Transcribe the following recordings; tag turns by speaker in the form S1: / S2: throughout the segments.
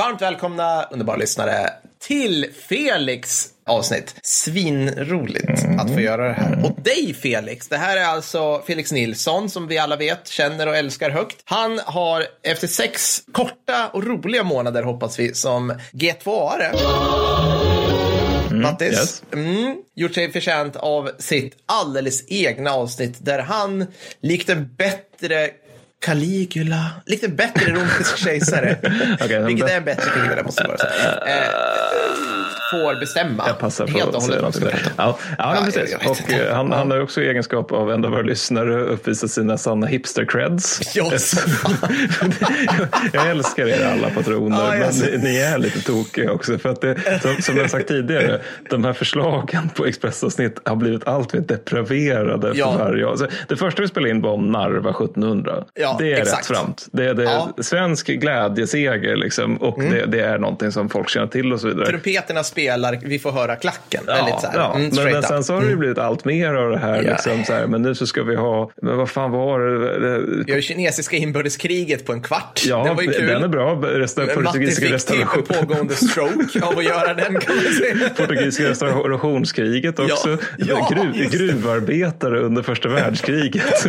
S1: Varmt välkomna underbara lyssnare till Felix avsnitt. Svinroligt mm. att få göra det här. Och dig Felix, det här är alltså Felix Nilsson som vi alla vet, känner och älskar högt. Han har efter sex korta och roliga månader hoppas vi som G2-are Mm, Mattis, yes. mm, gjort sig förtjänt av sitt alldeles egna avsnitt där han likt en bättre Caligula, lite bättre romersk kejsare. okay, Vilket är en bättre Caligula måste jag bara säga. Får bestämma.
S2: Jag passar på helt och hållet. Att säga ja, ja, ja, precis. Och eh, han, han har också i egenskap av en av våra lyssnare uppvisat sina sanna hipster-creds.
S1: Yes.
S2: jag älskar er alla patroner, ja, men ni är lite tokiga också. För att det, som, som jag sagt tidigare, de här förslagen på Expressavsnitt har blivit allt mer depraverade ja. för varje alltså, Det första vi spelade in var om Narva 1700. Ja, det är exakt. rätt framt. Det är, det är ja. svensk glädjeseger liksom, och mm. det, det, är någonting som folk känner till och så vidare.
S1: Trumpeterna spelar, vi får höra klacken.
S2: Ja, Väldigt så här, ja. Mm, men, men sen så har det mm. blivit allt mer av det här. Yeah. Liksom, så här, men nu så ska vi ha, men vad fan var det?
S1: Vi har kinesiska inbördeskriget på en kvart.
S2: Ja,
S1: den var ju kul.
S2: Den är bra. Resta,
S1: portugisiska fick restauration. typ en pågående stroke av att göra den kan man säga.
S2: Portugisiska restaurationskriget också. Ja, ja, Gruv, gruvarbetare under första världskriget.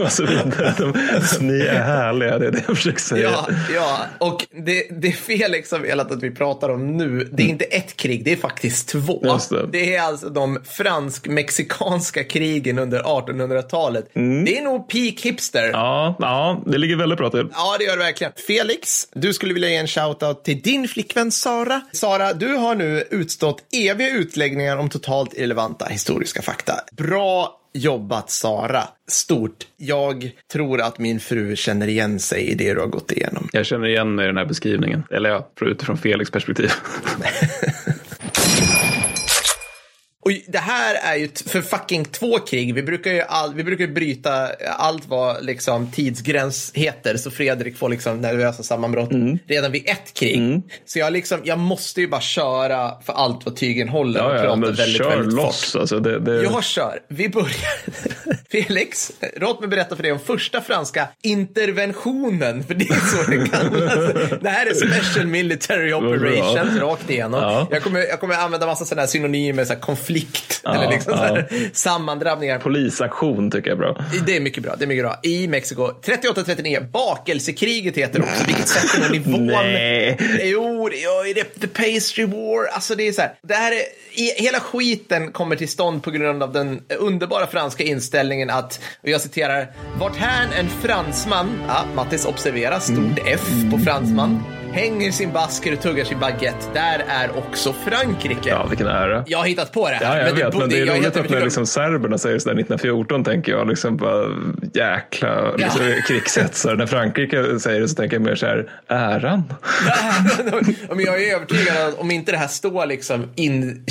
S2: och så vidare. De, ni är härliga, det är det jag försöker säga.
S1: Ja, ja. och det, det Felix har velat att vi pratar om nu, det är inte ett krig, det är faktiskt två. Det. det. är alltså de fransk-mexikanska krigen under 1800-talet. Mm. Det är nog peak hipster.
S2: Ja, ja, det ligger väldigt bra till.
S1: Ja, det gör det verkligen. Felix, du skulle vilja ge en shout-out till din flickvän Sara. Sara, du har nu utstått eviga utläggningar om totalt irrelevanta historiska fakta. Bra jobbat Sara. Stort. Jag tror att min fru känner igen sig i det du har gått igenom.
S2: Jag känner igen mig i den här beskrivningen. Eller ja, utifrån Felix perspektiv.
S1: Och det här är ju för fucking två krig. Vi brukar ju all, vi brukar bryta allt vad liksom tidsgräns heter så Fredrik får liksom nervösa sammanbrott mm. redan vid ett krig. Mm. Så jag liksom, jag måste ju bara köra för allt vad tygen håller
S2: ja, prata men väldigt, kör väldigt loss. Fort. Alltså, det, det...
S1: Jag kör. Vi börjar. Felix, låt mig berätta för dig om första franska interventionen, för det är så det kallas. det här är Special Military Operations rakt igenom. Ja. Jag, kommer, jag kommer använda massa sådana här synonymer, så här konflikt konflikt. Ja, eller liksom ja. sammandrabbningar.
S2: Polisaktion tycker jag är bra.
S1: Det är mycket bra. Det är mycket bra. I Mexiko. 38-39. Bakelsekriget heter det också. Vilket sätter nivån.
S2: Nej.
S1: Jo, det är the pastry war. Alltså det är så här. Det här är, hela skiten kommer till stånd på grund av den underbara franska inställningen att, och jag citerar, vart här en fransman, ja, Mattis observera, stort mm. F på fransman, hänger sin basker och tuggar sin baguette. Där är också Frankrike.
S2: Ja, vilken ära.
S1: Jag har hittat på det här.
S2: Ja, jag men vet, det, men det är roligt att när liksom serberna säger sådär 1914 tänker jag liksom bara jäkla liksom, ja. krigshetsare. när Frankrike säger det så tänker jag mer så här, äran.
S1: men jag är övertygad om inte det här står liksom in,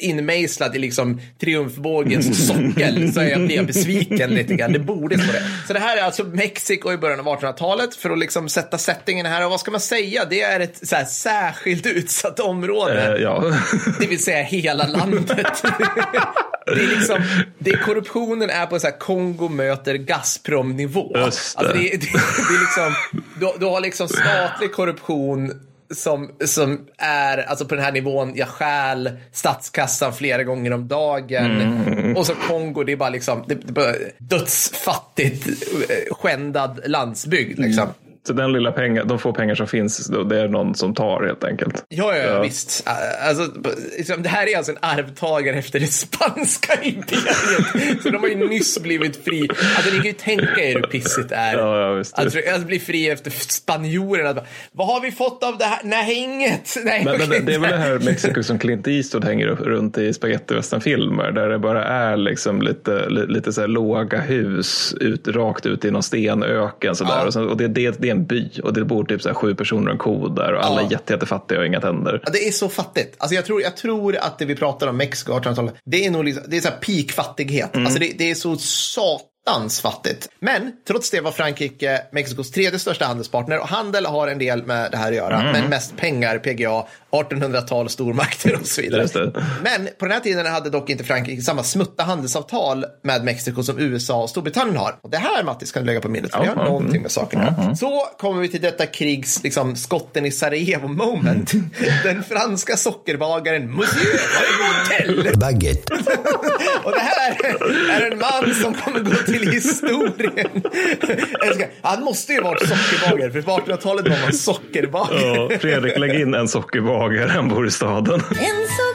S1: inmejslat i liksom triumfbågens sockel så är jag, blir jag besviken lite grann. Det borde stå det. Så det här är alltså Mexiko i början av 1800-talet för att liksom sätta settingen här. Och vad ska man säga? Det är ett så här, särskilt utsatt område.
S2: Uh, ja.
S1: det vill säga hela landet. det är liksom, det är korruptionen är på så här Kongo möter Gazprom-nivå. Alltså det, det, det, är liksom, du, du har liksom statlig korruption som, som är alltså på den här nivån, jag stjäl statskassan flera gånger om dagen. Mm. Och så Kongo, det är bara liksom det, det är bara dödsfattigt eh, skändad landsbygd. Liksom.
S2: Så den lilla pengar, de få pengar som finns, det är någon som tar helt enkelt.
S1: Ja, ja, ja. visst. Alltså, liksom, det här är alltså en arvtagare efter det spanska imperiet. så de har ju nyss blivit fri. Alltså ni kan ju tänka er hur pissigt det är.
S2: Ja, ja, visst,
S1: alltså, att bli fri efter spanjorerna. Vad har vi fått av det här? Nej, inget. Nej,
S2: men, okay. men det är väl det här Mexiko som Clint Eastwood hänger upp runt i spagettivästernfilmer. Där det bara är liksom lite, lite så låga hus ut, rakt ut i någon stenöken. Så ja. och, så, och det, det, det en by och det bor typ så sju personer och en ko där och alla ja. är jätte, jättefattiga och inga tänder.
S1: Ja, det är så fattigt. Alltså jag, tror, jag tror att det vi pratar om Mexiko 1800-talet, det är nog liksom, det är så här peak fattighet. Mm. Alltså det, det är så sat attans fattigt. Men trots det var Frankrike Mexikos tredje största handelspartner och handel har en del med det här att göra. Men mest pengar, PGA, 1800-tal, stormakter och så vidare. Men på den här tiden hade dock inte Frankrike samma smutta handelsavtal med Mexiko som USA och Storbritannien har. Och det här, Mattis, kan du lägga på minnet, för det har
S2: Ja,
S1: någonting med saken att göra. Så kommer vi till detta krigs, liksom, skotten i Sarajevo moment. Den franska sockerbagaren Monsieur Martel.
S3: baguette,
S1: Och det här är en man som kommer gå till historien. Jag ska- Han måste ju varit sockerbagare, för på 1800-talet var man sockerbagare.
S2: Ja, Fredrik, lägg in en sockerbagare, han bor i staden.
S4: En sockerbagare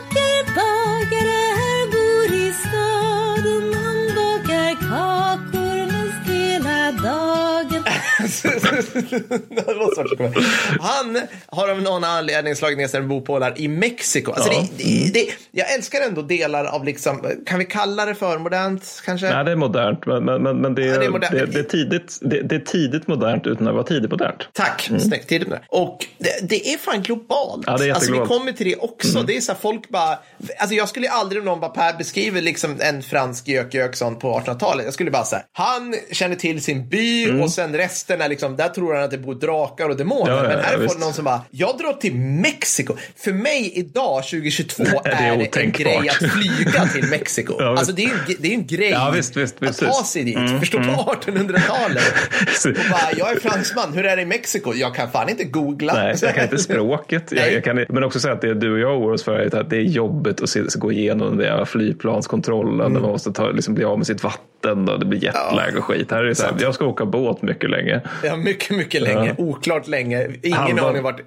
S4: Han
S1: har av någon anledning slagit ner sig en bopålar i Mexiko. Alltså
S2: Ja.
S1: det, det, det, jag älskar ändå delar av, liksom, kan vi kalla det för modernt kanske?
S2: Nej, det är modernt, men, men, men, men det, är,
S1: det
S2: det,
S1: är modernt.
S2: det, är tidigt, det, det är tidigt modernt utan att vara tidigt modernt.
S1: Tack,
S2: Mm.
S1: snyggt. Tidigt det. Och det, är fan globalt.
S2: Ja, det är
S1: alltså, vi kommer till det också. Det är så här, folk bara... Alltså, jag skulle aldrig om någon bara Per beskriver liksom en fransk Jökson på 1800-talet. Jag skulle bara säga, han känner till sin by och sen resten är liksom, där tror han att det bor drakar och demoner.
S2: Mm. Ja, ja,
S1: Men här är folk någon som bara, jag drar till Mexiko. För mig idag, 2022,
S2: Det är
S1: är det en grej att flyga till Mexiko.
S2: Ja,
S1: alltså det är ju det är en grej
S2: visst, visst, visst,
S1: att ta sig dit. Förstå på 1800-talet.
S2: Så-
S1: Och bara, jag är fransman, hur är det i Mexiko? Jag kan fan inte googla.
S2: Nej, jag kan inte språket. Jag, jag kan, men också säga att det du och jag oroar oss för är att det är jobbigt att se, gå igenom den där flygplanskontrollen.
S1: Mm.
S2: Man måste ta, liksom bli av med sitt vatten och det blir jetlag och skit. Här är det så här, jag ska åka båt mycket länge.
S1: Ja, mycket, mycket länge. Oklart länge. Ingen
S2: Halva-
S1: aning vart...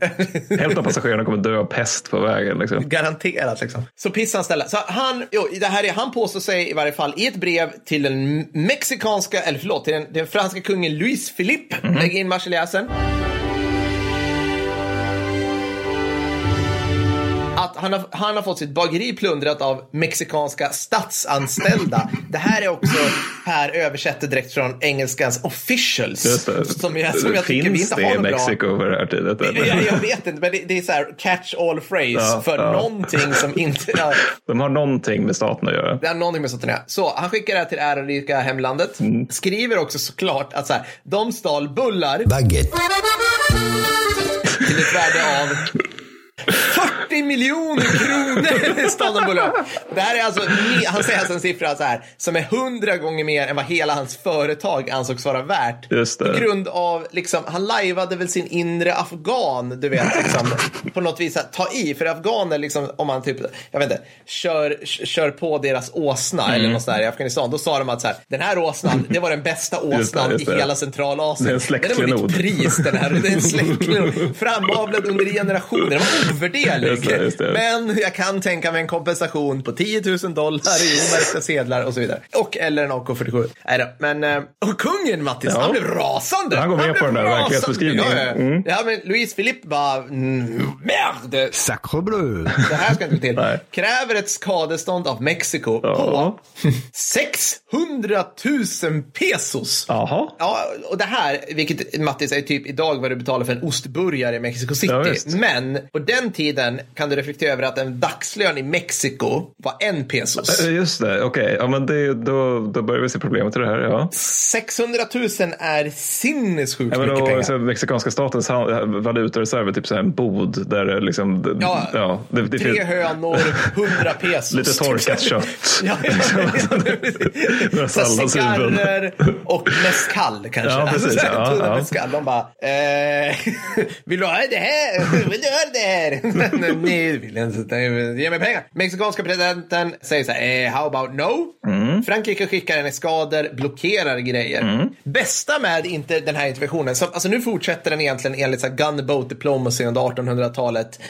S2: Hälften av passagerarna kommer dö av pest på vägen. Liksom.
S1: Garanterat liksom. Så pissan ställa. Så han, jo, det här är, han påstår sig i varje fall i ett brev till den mexikanska, eller förlåt, till den, den franska kungen Louis Philippe.
S2: Mhm.
S1: Lägg in marseljäsen. Han har, han har fått sitt bageri plundrat av mexikanska statsanställda. Det här är också, här översätter direkt från engelskans officials.
S2: Det.
S1: Som jag, som jag tycker vi
S2: Finns
S1: inte
S2: det
S1: har
S2: i
S1: någon bra...
S2: Mexiko vid det här tiden?
S1: Jag, jag vet inte, men det, det är så här catch all phrase
S2: Ja,
S1: för
S2: ja.
S1: någonting som inte... Ja,
S2: De har någonting med staten att göra.
S1: det har någonting med sånt att göra. Så han skickar det här till det ärorika hemlandet.
S2: Mm.
S1: Skriver också såklart att så här, de stal bullar
S3: baguette,
S1: till ett värde av 40 miljoner kronor stal de bullar. Det här är alltså, han säger alltså en siffra så här, som är 100 gånger mer än vad hela hans företag ansågs vara värt. På grund av, liksom, han lajvade väl sin inre afghan, du vet, liksom, på något vis att ta i. För afghaner, liksom, om man typ, jag vet inte, kör, kör på deras åsna
S2: Mm.
S1: eller något sånt där i Afghanistan, då sa de att så här, den här åsnan, det var den bästa
S2: Just det,
S1: åsnan
S2: just det.
S1: i hela Centralasien.
S2: Det är en
S1: Den har
S2: släktklenod.
S1: vunnit pris den här. Det är en släktklenod. Framavlad under generationer. Den var ovärderlig.
S2: Just det, just det.
S1: Men jag kan tänka mig en kompensation på 10 000 dollar i omärkta sedlar och så vidare. Och eller en AK47. Nej då. Men, eh, och kungen Mattis,
S2: Ja.
S1: han blev rasande.
S2: Han går med
S1: blev
S2: på den där
S1: rasande.
S2: verklighetsbeskrivningen.
S1: Ja.
S2: Mm.
S1: ja men Louis Philippe bara, mm, merde.
S3: sacre bleu,
S1: Det här ska inte gå till.
S2: Nej.
S1: Kräver ett skadestånd av Mexiko
S2: Ja.
S1: på 600 000 pesos.
S2: Jaha.
S1: Ja, och det här, vilket Mattis är typ idag vad du betalar för en ostburgare i Mexico City.
S2: Ja.
S1: Men på den tiden kan du reflektera över att en dagslön i Mexiko var en pesos.
S2: Eh, Just det, okej. Ja, men det, då, då börjar vi se problemet i det här. Ja.
S1: 600 000 är sinnessjukt
S2: Ja, men
S1: mycket
S2: då,
S1: pengar.
S2: så mexikanska statens valutareserv är typ så här en bod där det liksom... det-
S1: Ja,
S2: det, det
S1: Tre hönor, 100 pesos.
S2: lite torkat kött.
S1: Ja, ja,
S2: salladshuvuden.
S1: Cigarrer och mescal kanske.
S2: Ja, precis.
S1: Alltså, så här,
S2: Ja, ja.
S1: mescal. De bara, eh, vill du ha det här? Vill du ha det här? Nej, det vill jag inte. Ge mig pengar. Mexikanska presidenten säger så här, eh, how about no?
S2: Mm.
S1: Frankrike skickar en eskader, blockerar grejer. Bästa med inte den här interventionen, som, alltså nu fortsätter den egentligen enligt så här gunboat diplomacy under 1800-talet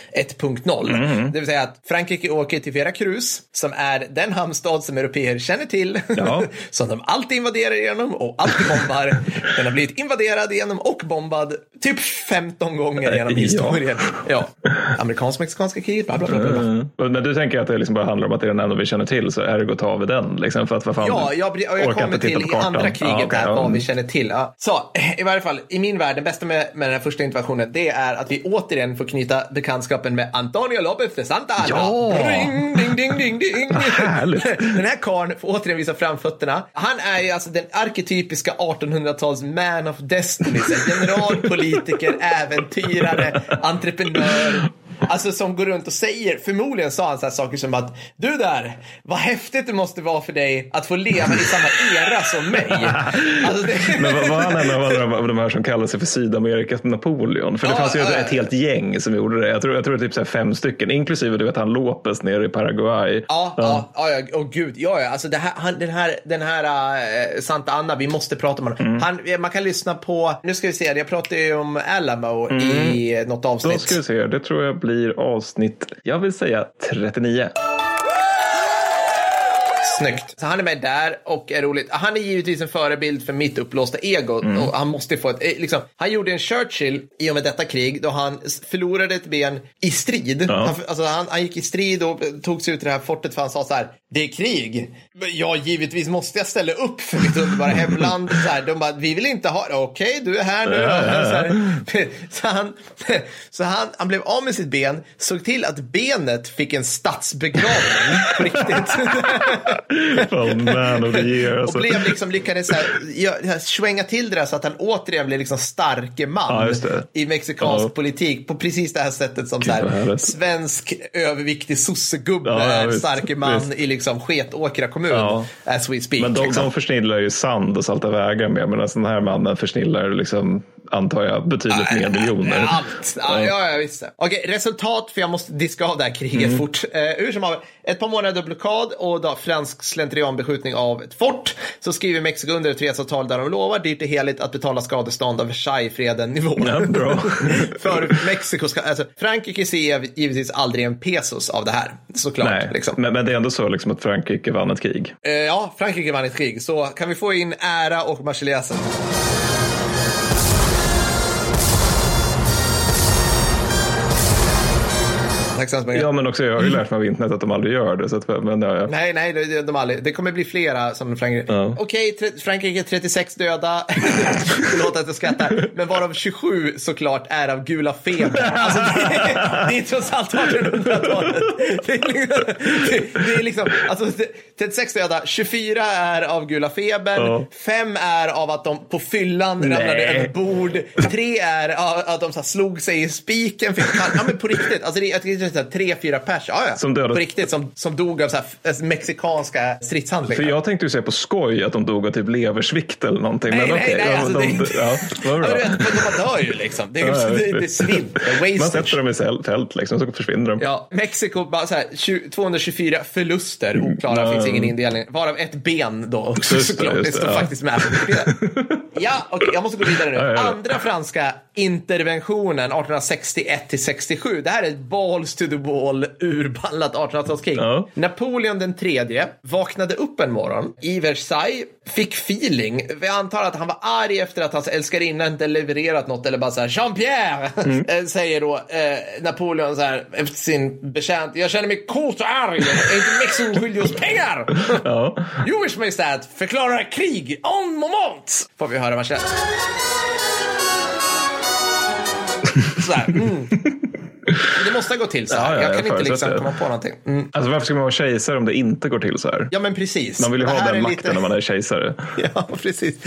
S1: 1.0.
S2: Mm.
S1: Det vill säga att Frankrike åker till Veracruz, som är den hamnstad som europeer känner till,
S2: Ja.
S1: som de alltid invaderar genom och alltid bombar. Den har blivit invaderad genom och bombad typ 15 gånger genom
S2: Ja.
S1: historien. Ja. Amerikansk-mexikansk mexikanska kriget, bla bla bla. bla.
S2: Mm. Men du tänker att det liksom bara handlar om att det är den enda vi känner till, så ergo tar vi den. Liksom, för att, vad fan,
S1: Ja, jag, jag
S2: orkar
S1: kommer till i andra kriget
S2: Ja, okej,
S1: där
S2: ja.
S1: vad vi känner till. Ja. Så, i varje fall, i min värld, det bästa med, med den här första interventionen, det är att vi återigen får knyta bekantskapen med Antonio López de Santa Anna.
S2: Ja!
S1: Ring, ding, ding, ding, ding. Den här karln får återigen visa framfötterna. Han är ju alltså den arketypiska 1800-tals man of destiny. så här, General, politiker, äventyrare, entreprenör. Alltså som går runt och säger, förmodligen sa han så saker som att du där, vad häftigt det måste vara för dig att få leva i samma era som mig. Alltså det...
S2: Men var, var han en av de, de här som kallar sig för Sydamerikas Napoleon? För det
S1: Ja,
S2: fanns ju
S1: ja,
S2: ett, helt gäng som gjorde det. Jag tror, jag tror det är typ så fem stycken, inklusive du vet han Lopez nere i Paraguay.
S1: Ja, ja, ja, ja, gud, ja, ja, alltså det här, han, den här, den här eh, Santa Anna, vi måste prata om honom.
S2: Mm.
S1: Han, man kan lyssna på, nu ska vi se, jag pratade ju om Alamo i eh, något
S2: Då
S1: avsnitt.
S2: ska vi se, det tror jag blir avsnitt, jag vill säga 39.
S1: Snyggt. Så han är med där och är roligt. Han är givetvis en förebild för mitt uppblåsta ego. Och han måste få ett, eh, liksom, han gjorde en Churchill i och med detta krig då han förlorade ett ben i strid.
S2: Ja.
S1: Han, alltså, han, han gick i strid och tog sig ut i det här fortet för han sa så här, det är krig. Ja, givetvis måste jag ställa upp för mitt underbara hemland. Så här, de bara, vi vill inte ha det. Okej, du är här nu.
S2: Ja.
S1: Så, här, så, han, så han, han blev av med sitt ben, såg till att benet fick en statsbegravning på riktigt.
S2: Oh, man of the year. Alltså.
S1: Och blev liksom, lyckades så här, gö- svänga till det där så att han återigen blev liksom starke man
S2: Ja,
S1: i mexikansk
S2: Ja.
S1: politik på precis det här sättet som så här, svensk överviktig sossegubbe
S2: Ja,
S1: är starke man
S2: visst.
S1: i liksom Sketåkra kommun as we speak.
S2: Men de,
S1: liksom.
S2: de försnillar ju sand och salta vägar med, medan den här mannen försnillar liksom, antar jag, betydligt mer miljoner.
S1: Allt. Ja, ja, ja visst. Okej, resultat, för jag måste diska av det här kriget
S2: Mm.
S1: fort. Eh, hur som helst, ett par månader blockad och då fransk slentrianbeskjutning av ett fort. Så skriver Mexiko under ett fredsavtal där de lovar dyrt och heligt att betala skadestånd av Versailles-freden-nivå.
S2: Ja, bra.
S1: för Mexiko ska, alltså Frankrike ser givetvis aldrig en pesos av det här. Såklart.
S2: Nej,
S1: liksom.
S2: men, men det är ändå så liksom, att Frankrike vann ett krig.
S1: Eh, ja, Frankrike vann ett krig. Så kan vi få in ära och marseljäsen? Tack så hemskt mycket.
S2: Ja, men också jag har ju lärt mig av internet att de aldrig gör det. Så att, men, ja, ja.
S1: Nej, nej, det, de aldrig. det kommer bli flera som Frankrike.
S2: Ja.
S1: Okej, tre, Frankrike 36 döda. Förlåt att jag skrattar. Men varav 27 såklart är av gula feber. Alltså, det, är- det är trots allt 1800-talet. Det liksom, det, det är liksom alltså, det- 36 döda, 24 är av gula febern,
S2: Ja.
S1: 5 är av att de på fyllan
S2: Nej.
S1: ramlade över bord, 3 är av att de så här, slog sig i spiken. Fick, ja, men på riktigt. Alltså, det, jag tycker det är så tre, fyra pers. Ja, ja.
S2: Som dödades.
S1: På riktigt, som, som dog av så här, f- mexikanska stridshandlingar.
S2: För jag tänkte ju säga på skoj att de dog av typ leversvikt eller någonting.
S1: Nej,
S2: men
S1: nej,
S2: okej,
S1: nej,
S2: ja,
S1: alltså,
S2: de,
S1: det-
S2: ja, vad
S1: Ja,
S2: bra.
S1: de dör ju liksom. Det
S2: Ja,
S1: det, det är svinn.
S2: Man sätter dem i fält liksom, så försvinner de.
S1: Ja, Mexiko, bara så här, 20, 224 förluster, oklara,
S2: Mm.
S1: finns ingen indelning. Varav ett ben då också såklart. Det,
S2: det,
S1: står faktiskt med. Ja, okej, jag måste gå vidare nu. Andra franska interventionen 1861 till 67. Det här är ett balls to the wall urballat 1800-talskrig.
S2: Ja.
S1: Napoleon den tredje vaknade upp en morgon i Versailles, fick feeling. Vi antar att han var arg efter att hans älskarinna inte levererat något eller bara så här Jean-Pierre
S2: Mm.
S1: eh, säger då eh, Napoleon så här efter sin betjänt. Jag känner mig kort och arg. Är inte Mexiko skyldig oss pengar?
S2: Ja.
S1: Jo, Wish Majestät, förklara krig on moment! Får vi höra Marcel. Så här, mm. Det måste gå till så här.
S2: Ja, ja,
S1: jag kan
S2: jag
S1: inte liksom komma på någonting. Mm.
S2: Alltså varför ska man vara kejsare om det inte går till så här?
S1: Ja, men precis.
S2: Man vill ju
S1: Det
S2: ha den makten
S1: lite-
S2: när man är kejsare.
S1: Ja, precis.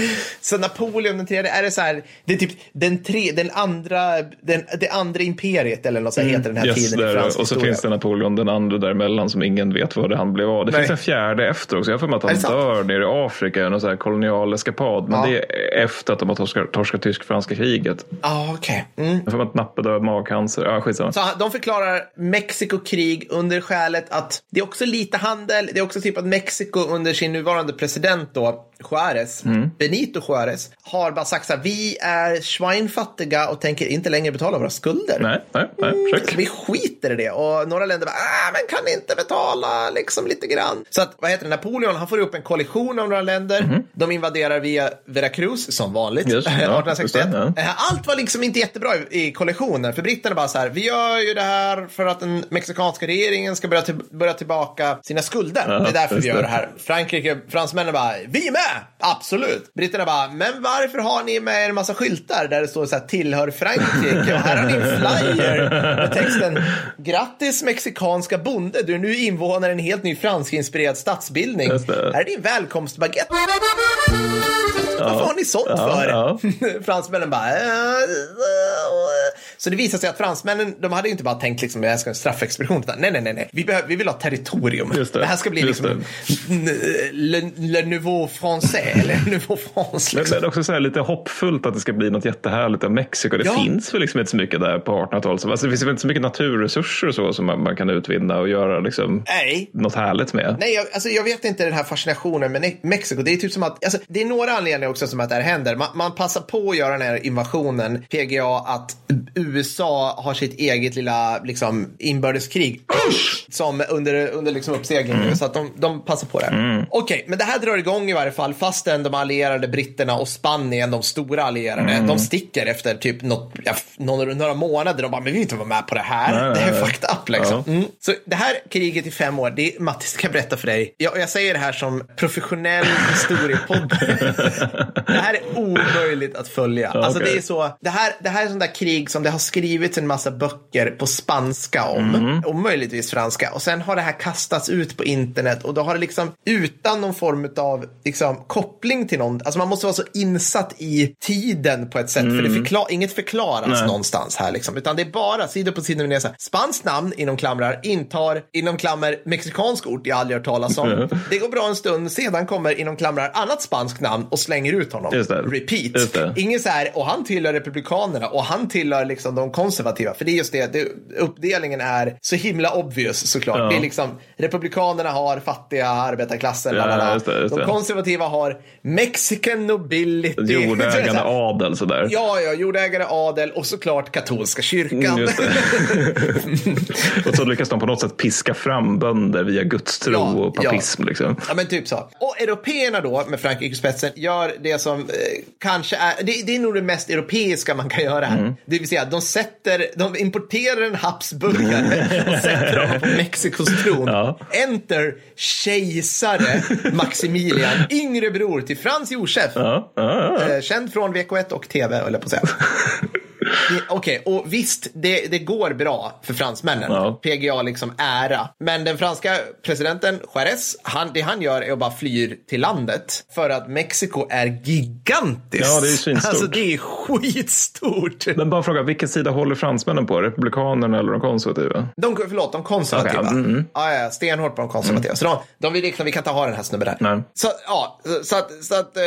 S1: Så Napoleon den tredje, är det så här, det är typ den, tre, den andra, den, det andra imperiet eller något så här heter den här
S2: Yes,
S1: tiden i
S2: där,
S1: fransk
S2: och så
S1: historia.
S2: finns det Napoleon den andra däremellan som ingen vet vad det han blev av. Det
S1: Nej.
S2: finns en fjärde efter också. Jag har för mig att han dör nere i Afrika i någon så här kolonial eskapad. Men
S1: Ja.
S2: det är efter att de har torskat, torskat tysk-franska kriget.
S1: Ja, ah, okej. Mm.
S2: Jag har för mig att Nappe dör av magcancer. Ja, Liksom.
S1: så. Så de förklarar Mexiko-krig under skälet att det är också lite handel. Det är också typ att Mexiko under sin nuvarande president då, Juarez, Benito Juarez, har bara sagt så här, vi är schweinfattiga och tänker inte längre betala våra skulder.
S2: Nej, nej, nej.
S1: Så
S2: Försök.
S1: vi skiter i det. Och några länder bara, ah, men kan inte betala liksom lite grann. Så att, vad heter det, Napoleon, han får upp en koalition av några länder. De invaderar via Veracruz, som vanligt,
S2: Just, ja,
S1: 1861.
S2: just det,
S1: Eh, Allt var liksom inte jättebra i, i koalitionen, för britterna bara så här, vi gör ju det här för att den mexikanska regeringen ska börja, till, börja tillbaka sina skulder.
S2: Ja,
S1: det är därför vi gör
S2: det.
S1: det här. Frankrike, fransmännen bara, vi är med! Absolut. Britterna bara, men varför har ni med en massa skyltar där det står så här, tillhör Frankrike? Och här har ni en flyer med texten, grattis mexikanska bonde, du är nu invånare i en helt ny franskinspirerad
S2: det.
S1: Här är din välkomstbaguette. Varför har ni sånt för? Fransmännen bara... "Eh, eh." Så det visar sig att fransmännen, de hade ju inte bara tänkt liksom jag ska ha en straffexpedition. Nej, nej, nej, nej. Vi, behöver, vi vill ha territorium.
S2: Just det.
S1: här ska bli
S2: Just
S1: liksom le, le nouveau français, eller nouveau France. Liksom.
S2: men också så här lite hoppfullt att det ska bli något jättehärligt av Mexiko. Det
S1: Ja.
S2: finns väl liksom inte så mycket där på 1800-talet. Alltså, det finns väl inte så mycket naturresurser och så som man, man kan utvinna och göra liksom
S1: Nej.
S2: något härligt med.
S1: Nej, jag, alltså, jag vet inte den här fascinationen med Mexiko. Det är typ som att, alltså, det är några anledningar också som att det här händer. Man, man passar på att göra den här invasionen, PGA, att USA har sitt eget lilla liksom, inbördeskrig som under, under liksom uppsegling nu. Så att de, de passar på det. här. Okej, men det här drar igång i varje fall fastän de allierade britterna och Spanien, de stora allierade, de sticker efter typ något, ja, några, några månader. De bara, men vi vill inte vara med på det här.
S2: Nej,
S1: det är fucked up liksom.
S2: Ja.
S1: Mm. Så det här kriget i fem år, det är, Mattis ska berätta för dig. Jag, jag säger det här som professionell historiepodd. det här är omöjligt att följa. Alltså
S2: okej.
S1: det är så, det här, det här är sånt där krig som det har skrivits en massa böcker på spanska om.
S2: Mhm.
S1: Och möjligtvis franska. Och sen har det här kastats ut på internet och då har det liksom utan någon form av liksom, koppling till någon. Alltså man måste vara så insatt i tiden på ett sätt. För det förklar, inget förklaras
S2: Mm. Nej.
S1: någonstans här liksom. Utan det är bara sida på sida med Spanskt namn inom klamrar intar inom klammer mexikansk ort jag aldrig hört talas om. Det går bra en stund, sedan kommer inom klamrar annat spanskt namn och slänger ut honom.
S2: Just det.
S1: Repeat.
S2: Just det.
S1: Ingen så här, och han tillhör republikanerna och han tillhör liksom de konservativa. För det är just det, det uppdelningen är så himla obvious såklart.
S2: Ja.
S1: Det är liksom, republikanerna har fattiga arbetarklassen.
S2: Ja, just det, just
S1: de konservativa har Mexican nobility.
S2: Jordägande adel sådär.
S1: Ja, ja, jordägare, adel och såklart katolska kyrkan.
S2: Mm, och så lyckas de på något sätt piska fram bönder via gudstro
S1: Ja,
S2: och papism. Liksom.
S1: Ja, men typ så. Och européerna då, med Frankrike spetsen, gör det som eh, kanske är, det, det är nog det mest europeiska man kan göra här.
S2: Mm.
S1: Det vill säga, de sätter, de importerar en habsburgare och sätter honom på Mexikos tron.
S2: Ja.
S1: Enter kejsare Maximilian, yngre bror till Frans Josef.
S2: Ja, ja.
S1: Eh, känd från VK1 och TV, höll jag på att säga. Okej, och visst, det, det går bra för fransmännen.
S2: Ja.
S1: PGA liksom ära. Men den franska presidenten Juarez, han, det han gör är att bara flyr till landet. För att Mexiko är gigantiskt.
S2: Ja, det är svinstort.
S1: Alltså det är skitstort.
S2: Men bara fråga, vilken sida håller fransmännen på? Republikanerna eller de konservativa?
S1: De, förlåt, de konservativa.
S2: Okej, mm, mm.
S1: Ja, ja, stenhårt på de konservativa. Så de, de vill liksom, vi kan inte ha den här snubben där.
S2: Nej.
S1: Så, ja, så att, så att eh,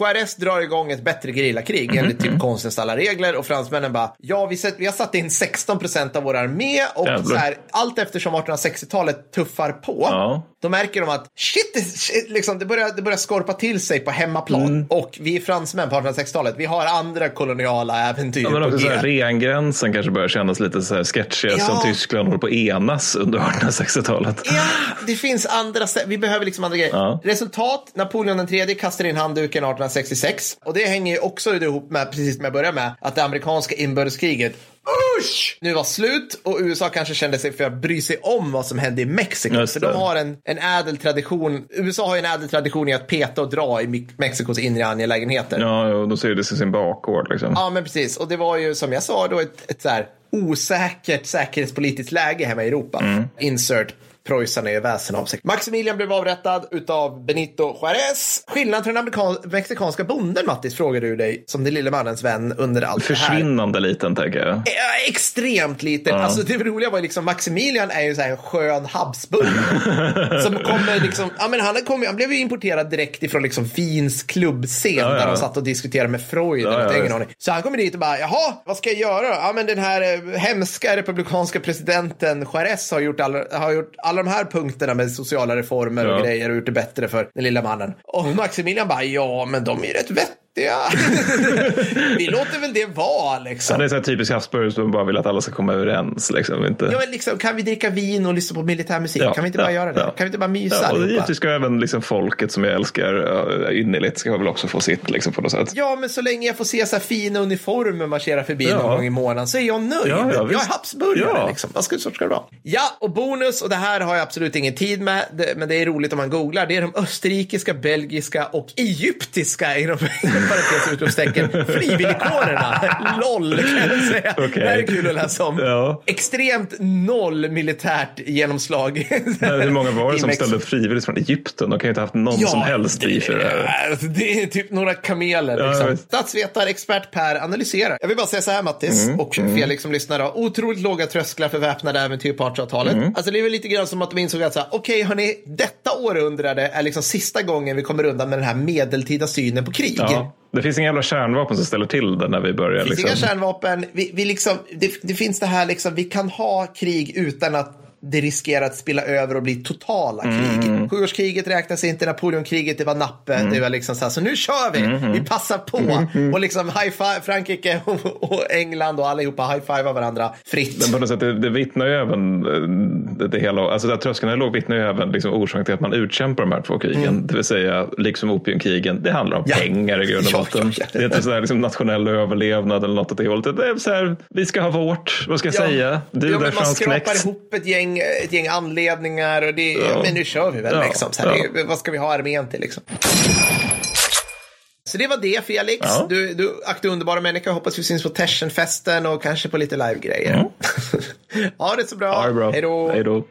S1: Juarez drar igång ett bättre gerillakrig
S2: Mhm,
S1: enligt typ konstens alla regler och fransmännen bara, ja, vi, sätt, vi har satt in 16 procent av vår armé och
S2: Jävlar.
S1: så här, allt eftersom 1860-talet tuffar på,
S2: Ja.
S1: Då märker de att shit, det, shit liksom, det, börjar, det börjar skorpa till sig på hemmaplan.
S2: Mm.
S1: Och vi är fransmän på 1860-talet, vi har andra koloniala äventyr
S2: Ja, men också så här, rengränsen kanske börjar kännas lite så här sketchiga
S1: Ja.
S2: som Tyskland håller på att enas under 1860-talet.
S1: Ja, det finns andra. Vi behöver liksom andra grejer.
S2: Ja.
S1: Resultat, Napoleon III kastar in handduken 1866. Och det hänger ju också ihop med, precis som jag började med, att det amerikanska inbördeskriget Usch! Nu var slut och USA kanske kände sig för att bry sig om vad som hände i Mexiko. För de har en, en ädel tradition. USA har ju en ädel tradition i att peta och dra i Me- Mexikos inre angelägenheter.
S2: Ja, och då ser det sig sin bakgård. Liksom.
S1: Ja, men precis. Och det var ju som jag sa då ett, ett så här osäkert säkerhetspolitiskt läge hemma i Europa.
S2: Mm.
S1: Insert preussarna är väsen av sig. Maximilian blev avrättad utav Benito Juarez. Skillnad från den amerikan- mexikanska bonden, Mattis, frågar du dig som den lille mannens vän under allt det här.
S2: Försvinnande liten, tänker jag.
S1: Ja, extremt liten. Alltså det roliga var liksom Maximilian är ju så här en skön Habsburg. som kommer liksom, ja men han, kommit, han blev ju importerad direkt ifrån liksom Wiens klubbscen
S2: Ja, ja.
S1: där de satt och diskuterade med Freud.
S2: Ja,
S1: eller
S2: ja.
S1: Så han kommer dit och bara, jaha, vad ska jag göra? Ja men den här eh, hemska republikanska presidenten Juarez har gjort, all, har gjort alla de här punkterna med sociala reformer och
S2: Ja.
S1: grejer och gjort det bättre för den lilla mannen. Och Maximilian bara, ja, men de är ju rätt vettiga. Vi låter väl det vara liksom.
S2: Ja, det är så här typiskt Habsburg som bara vill att alla ska komma överens. Liksom. Inte...
S1: Ja, men liksom, kan vi dricka vin och lyssna på militärmusik?
S2: Ja,
S1: kan vi inte
S2: ja,
S1: bara göra det?
S2: ja.
S1: Kan vi inte bara mysa
S2: Ja, och givetvis ska även liksom folket som jag älskar innerligt ska väl också få sitt liksom, på något sätt.
S1: Ja, men så länge jag får se så här fina uniformer marschera förbi
S2: Ja.
S1: någon gång i månaden så är jag nöjd.
S2: Ja, ja,
S1: jag är. Habsburgare
S2: Ja.
S1: liksom. Vad ska, så ska det vara. Ja, och bonus, och det här har jag absolut ingen tid med, men det är roligt om man googlar. Det är de österrikiska, belgiska och egyptiska, inom parentes utropstecken, frivilligkårerna. LOL, kan jag säga.
S2: Okej.
S1: Det här är kul att läsa om.
S2: Ja.
S1: Extremt noll militärt genomslag.
S2: Men hur många var det
S1: i
S2: som ställde upp frivilligt från Egypten? De kan ju inte ha haft någon som helst driv för det här.
S1: är- Det är typ några kameler.
S2: Ja,
S1: Liksom. Statsvetarexpert Per analyserar. Jag vill bara säga så här Mattis
S2: Mm,
S1: och Felix som lyssnar. Då. Otroligt låga trösklar för väpnade äventyr på 1800-talet.
S2: Mm.
S1: Alltså det är väl lite grann som att de insåg att okej hörni, detta århundrade är liksom sista gången vi kommer undan med den här medeltida synen på krig.
S2: Ja. Det finns inga jävla kärnvapen som ställer till det när vi börjar.
S1: Det finns
S2: Liksom.
S1: inga kärnvapen. Vi, vi liksom, det, det finns det här, liksom, vi kan ha krig utan att det riskerar att spilla över och bli totala krig.
S2: Mm.
S1: Sjuårskriget räknas inte, Napoleonkriget det var nappe. Det var liksom så här, så nu kör vi,
S2: Mm.
S1: vi passar på. Och liksom high five, Frankrike och, och England och allihopa high-fivar varandra fritt.
S2: Men på något sätt, det, det vittnar ju även, eh, det, det hela, alltså där tröskeln låg vittnar ju även liksom orsaken till att man utkämpar de här två krigen. Det vill säga, liksom opiumkrigen, det handlar om
S1: Mm. Ja.
S2: pengar i grund och botten.
S1: ja, ja.
S2: Det är inte sådär liksom nationell överlevnad eller något åt det hållet. Det är så här, vi ska ha vårt, vad ska jag säga? Du
S1: ja,
S2: där
S1: men man skrapar ihop ett gäng, ett gäng anledningar och det,
S2: Ja.
S1: men nu kör vi väl
S2: Ja,
S1: liksom. Så här,
S2: ja.
S1: Vad ska vi ha armén till liksom? Så det var det Felix.
S2: Ja.
S1: Du, du akte underbara människa. Hoppas vi syns på Tersenfesten och kanske på lite live-grejer. ha det så bra.
S2: Ja, det är bra.
S1: Hej då.
S2: Hej då.